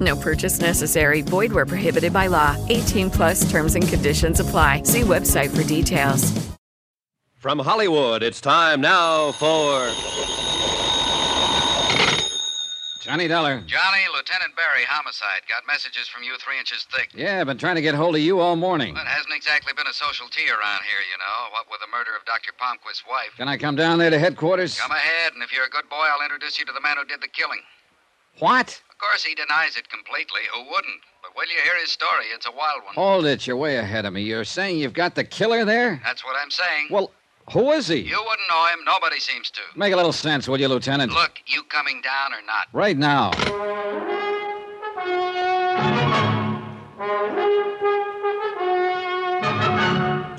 No purchase necessary. Void where prohibited by law. 18 plus terms and conditions apply. See website for details. From Hollywood, it's time now for. Johnny Dollar. Johnny, Lieutenant Barry, homicide. Got messages from you three inches thick. Yeah, been trying to get hold of you all morning. Well, it hasn't exactly been a social tea around here, you know. What with the murder of Dr. Palmquist's wife. Can I come down there to headquarters? Come ahead, and if you're a good boy, I'll introduce you to the man who did the killing. What? Of course, he denies it completely. Who wouldn't? But will you hear his story? It's a wild one. Hold it, you're way ahead of me. You're saying you've got the killer there? That's what I'm saying. Well, who is he? You wouldn't know him. Nobody seems to. Make a little sense, will you, Lieutenant? Look, you coming down or not? Right now.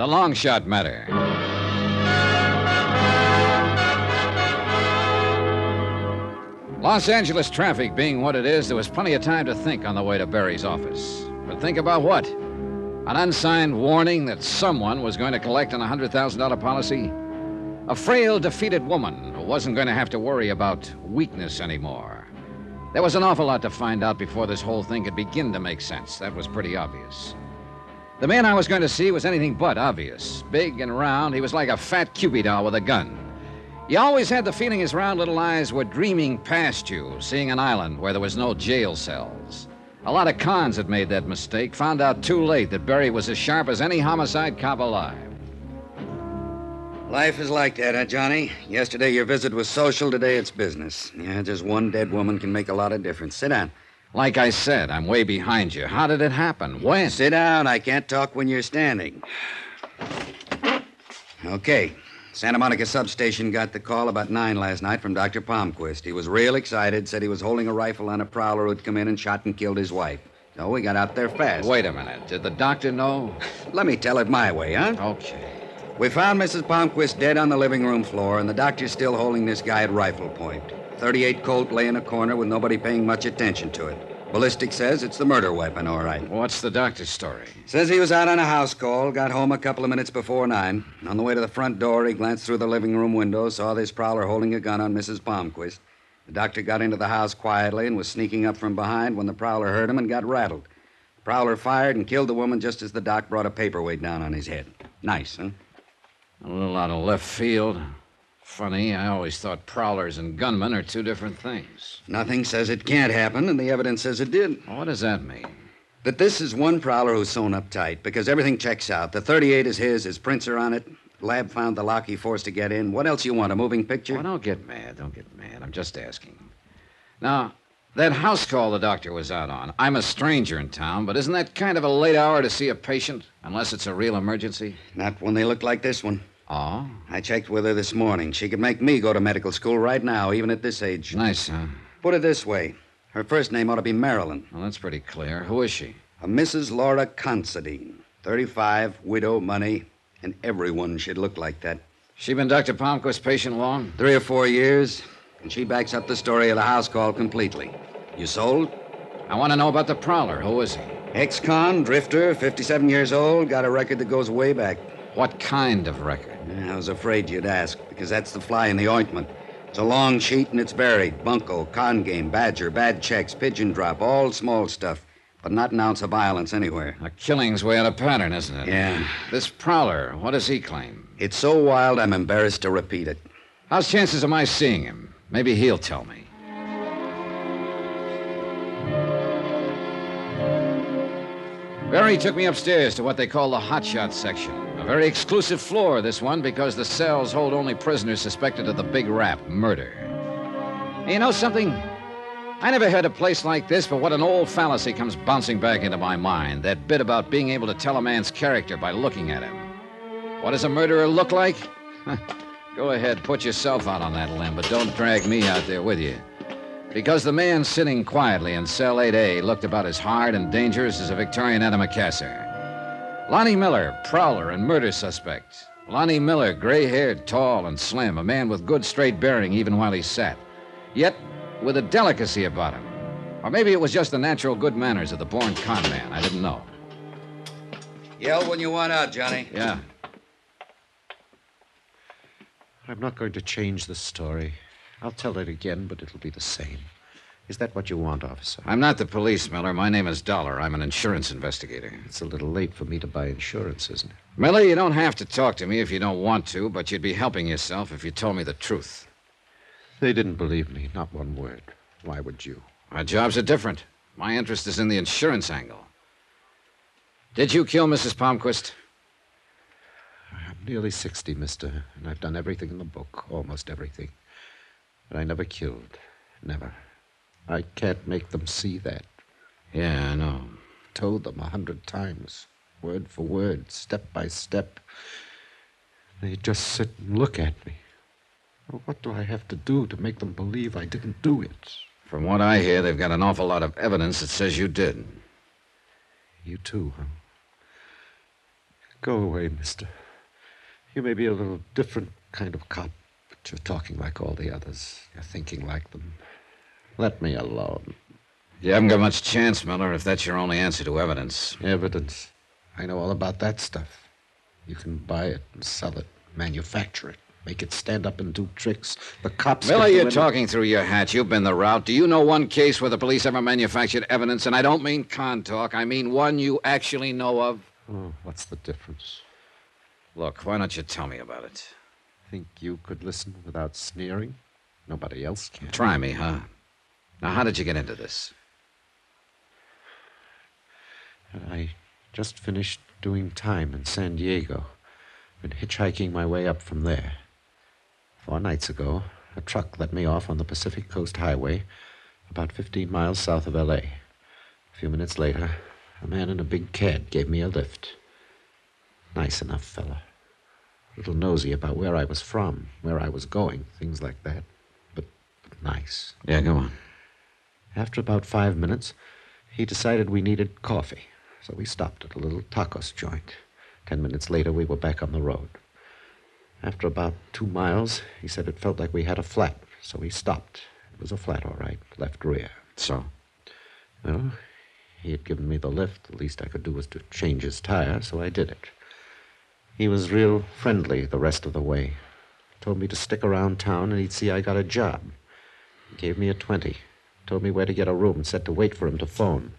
The Long Shot Matter. Los Angeles traffic being what it is, there was plenty of time to think on the way to Barry's office. But think about what? An unsigned warning that someone was going to collect on a $100,000 policy? A frail, defeated woman who wasn't going to have to worry about weakness anymore. There was an awful lot to find out before this whole thing could begin to make sense. That was pretty obvious. The man I was going to see was anything but obvious. Big and round, he was like a fat Cupid doll with a gun. You always had the feeling his round little eyes were dreaming past you, seeing an island where there was no jail cells. A lot of cons had made that mistake, found out too late that Barry was as sharp as any homicide cop alive. Life is like that, huh, Johnny? Yesterday your visit was social, today it's business. Yeah, just one dead woman can make a lot of difference. Sit down. Like I said, I'm way behind you. How did it happen? When? Sit down. I can't talk when you're standing. Okay. Santa Monica substation got the call about nine last night from Dr. Palmquist. He was real excited, said he was holding a rifle on a prowler who'd come in and shot and killed his wife. So we got out there fast. Wait a minute. Did the doctor know? Let me tell it my way, huh? Okay. We found Mrs. Palmquist dead on the living room floor, and the doctor's still holding this guy at rifle point. 38 Colt lay in a corner with nobody paying much attention to it. Ballistic says it's the murder weapon, all right. What's the doctor's story? Says he was out on a house call, got home a couple of minutes before nine. On the way to the front door, he glanced through the living room window, saw this prowler holding a gun on Mrs. Palmquist. The doctor got into the house quietly and was sneaking up from behind when the prowler heard him and got rattled. The prowler fired and killed the woman just as the doc brought a paperweight down on his head. Nice, huh? A little out of left field. Funny, I always thought prowlers and gunmen are two different things. Nothing says it can't happen, and the evidence says it did. What does that mean? That this is one prowler who's sewn up tight because everything checks out. The 38 is his, his prints are on it. Lab found the lock he forced to get in. What else you want? A moving picture? Oh, don't get mad. Don't get mad. I'm just asking. Now, that house call the doctor was out on. I'm a stranger in town, but isn't that kind of a late hour to see a patient, unless it's a real emergency? Not when they look like this one. Oh? I checked with her this morning. She could make me go to medical school right now, even at this age. Nice, huh? Put it this way her first name ought to be Marilyn. Well, that's pretty clear. Who is she? A Mrs. Laura Considine. 35, widow, money, and everyone should look like that. She been Dr. Palmquist's patient long? Three or four years, and she backs up the story of the house call completely. You sold? I want to know about the prowler. Who is he? Ex con, drifter, 57 years old, got a record that goes way back. What kind of record? Yeah, I was afraid you'd ask, because that's the fly in the ointment. It's a long sheet and it's buried. Bunco, con game, badger, bad checks, pigeon drop, all small stuff. But not an ounce of violence anywhere. A killing's way out of pattern, isn't it? Yeah. This Prowler, what does he claim? It's so wild I'm embarrassed to repeat it. How's chances of my seeing him? Maybe he'll tell me. Barry took me upstairs to what they call the hotshot section. A very exclusive floor, this one, because the cells hold only prisoners suspected of the big rap, murder. And you know something? I never heard a place like this, but what an old fallacy comes bouncing back into my mind. That bit about being able to tell a man's character by looking at him. What does a murderer look like? Go ahead, put yourself out on that limb, but don't drag me out there with you. Because the man sitting quietly in cell 8A looked about as hard and dangerous as a Victorian antimacassar. Lonnie Miller, prowler and murder suspect. Lonnie Miller, gray haired, tall, and slim, a man with good straight bearing even while he sat. Yet with a delicacy about him. Or maybe it was just the natural good manners of the born con man. I didn't know. Yell when you want out, Johnny. Yeah. I'm not going to change the story. I'll tell it again, but it'll be the same. Is that what you want, officer? I'm not the police, Miller. My name is Dollar. I'm an insurance investigator. It's a little late for me to buy insurance, isn't it? Miller, you don't have to talk to me if you don't want to, but you'd be helping yourself if you told me the truth. They didn't believe me, not one word. Why would you? Our jobs are different. My interest is in the insurance angle. Did you kill Mrs. Palmquist? I'm nearly 60, mister, and I've done everything in the book, almost everything. But I never killed. Never. I can't make them see that. Yeah, I know. Told them a hundred times, word for word, step by step. They just sit and look at me. What do I have to do to make them believe I didn't do it? From what I hear, they've got an awful lot of evidence that says you did. You too, huh? Go away, mister. You may be a little different kind of cop, but you're talking like all the others. You're thinking like them. Let me alone. You haven't got much chance, Miller, if that's your only answer to evidence. Evidence. I know all about that stuff. You can buy it and sell it, manufacture it, make it stand up and do tricks. The cops. Miller, you're any- talking through your hat. You've been the route. Do you know one case where the police ever manufactured evidence? And I don't mean con talk. I mean one you actually know of. Oh, what's the difference? Look, why don't you tell me about it? Think you could listen without sneering? Nobody else can. Try me, huh? Now, how did you get into this? I just finished doing time in San Diego. Been hitchhiking my way up from there. Four nights ago, a truck let me off on the Pacific Coast Highway, about 15 miles south of L.A. A few minutes later, a man in a big cab gave me a lift. Nice enough fella. A little nosy about where I was from, where I was going, things like that. But, but nice. Yeah, go on. After about five minutes, he decided we needed coffee, so we stopped at a little tacos joint. Ten minutes later, we were back on the road. After about two miles, he said it felt like we had a flat, so we stopped. It was a flat, all right, left rear. So? Well, he had given me the lift. The least I could do was to change his tire, so I did it. He was real friendly the rest of the way. Told me to stick around town and he'd see I got a job. He gave me a 20. Told me where to get a room and said to wait for him to phone.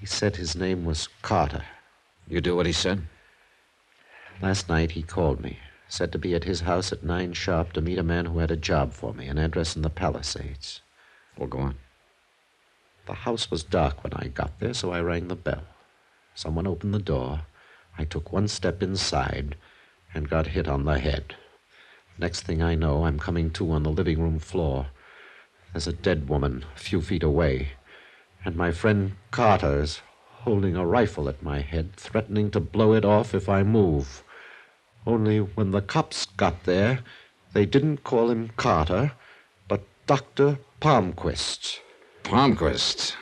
He said his name was Carter. You do what he said? Last night he called me. Said to be at his house at nine sharp to meet a man who had a job for me, an address in the Palisades. Well, go on. The house was dark when I got there, so I rang the bell. Someone opened the door. I took one step inside and got hit on the head. Next thing I know, I'm coming to on the living room floor. There's a dead woman a few feet away, and my friend Carter is holding a rifle at my head, threatening to blow it off if I move. Only when the cops got there, they didn't call him Carter, but Dr. Palmquist. Palmquist.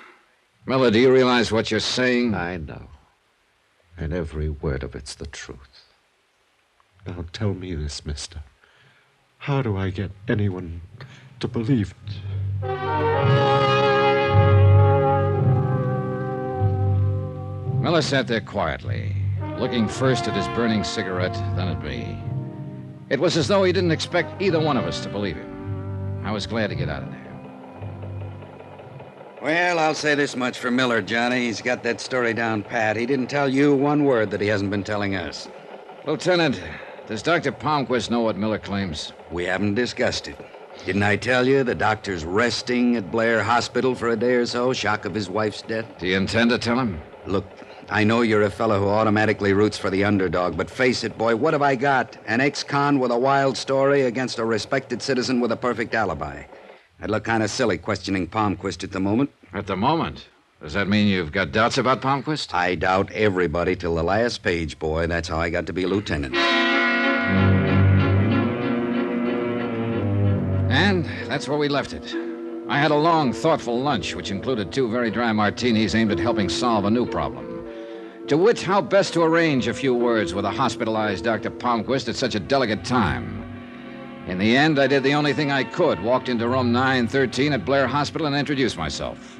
Miller, do you realize what you're saying? I know. And every word of it's the truth. Now tell me this, mister. How do I get anyone to believe it? Miller sat there quietly, looking first at his burning cigarette, then at me. It was as though he didn't expect either one of us to believe him. I was glad to get out of there. Well, I'll say this much for Miller, Johnny. He's got that story down pat. He didn't tell you one word that he hasn't been telling us. Lieutenant, does Dr. Palmquist know what Miller claims? We haven't discussed it. Didn't I tell you the doctor's resting at Blair Hospital for a day or so, shock of his wife's death? Do you intend to tell him? Look, I know you're a fellow who automatically roots for the underdog, but face it, boy, what have I got? An ex con with a wild story against a respected citizen with a perfect alibi. I'd look kind of silly questioning Palmquist at the moment. At the moment? Does that mean you've got doubts about Palmquist? I doubt everybody till the last page, boy. That's how I got to be a lieutenant. That's where we left it. I had a long, thoughtful lunch, which included two very dry martinis aimed at helping solve a new problem. To wit, how best to arrange a few words with a hospitalized Dr. Palmquist at such a delicate time. In the end, I did the only thing I could walked into room 913 at Blair Hospital and introduced myself.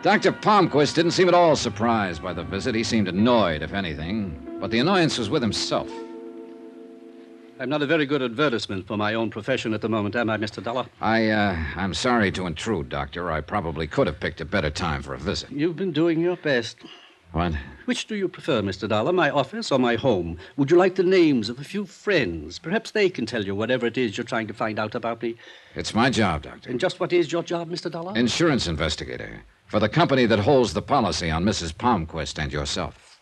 Dr. Palmquist didn't seem at all surprised by the visit. He seemed annoyed, if anything, but the annoyance was with himself. I'm not a very good advertisement for my own profession at the moment, am I, Mr. Dollar? I, uh, I'm sorry to intrude, Doctor. I probably could have picked a better time for a visit. You've been doing your best. What? Which do you prefer, Mr. Dollar, my office or my home? Would you like the names of a few friends? Perhaps they can tell you whatever it is you're trying to find out about me. It's my job, Doctor. And just what is your job, Mr. Dollar? Insurance investigator for the company that holds the policy on Mrs. Palmquist and yourself.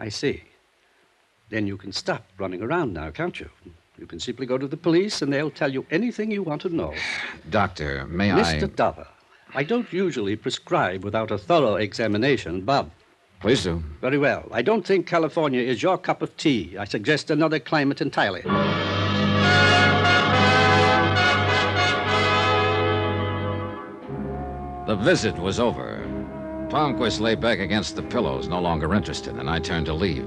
I see. Then you can stop running around now, can't you? You can simply go to the police and they'll tell you anything you want to know. Doctor, may I. Mr. Dollar, I don't usually prescribe without a thorough examination, but. Please do. Very well. I don't think California is your cup of tea. I suggest another climate entirely. The visit was over. Palmquist lay back against the pillows, no longer interested, and I turned to leave.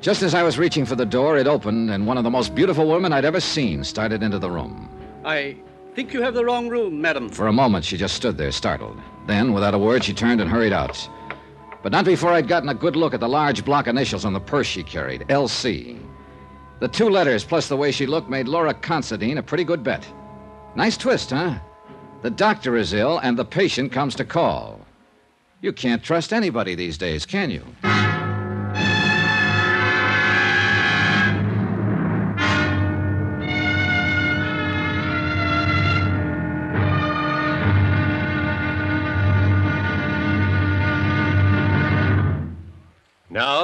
Just as I was reaching for the door, it opened, and one of the most beautiful women I'd ever seen started into the room. I think you have the wrong room, madam. For a moment, she just stood there, startled. Then, without a word, she turned and hurried out. But not before I'd gotten a good look at the large block initials on the purse she carried LC. The two letters, plus the way she looked, made Laura Considine a pretty good bet. Nice twist, huh? The doctor is ill, and the patient comes to call. You can't trust anybody these days, can you?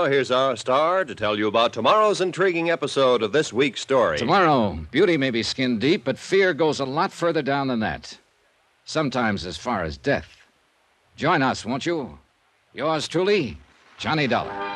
Here's our star to tell you about tomorrow's intriguing episode of this week's story. Tomorrow, beauty may be skin deep, but fear goes a lot further down than that. Sometimes as far as death. Join us, won't you? Yours truly, Johnny Dollar.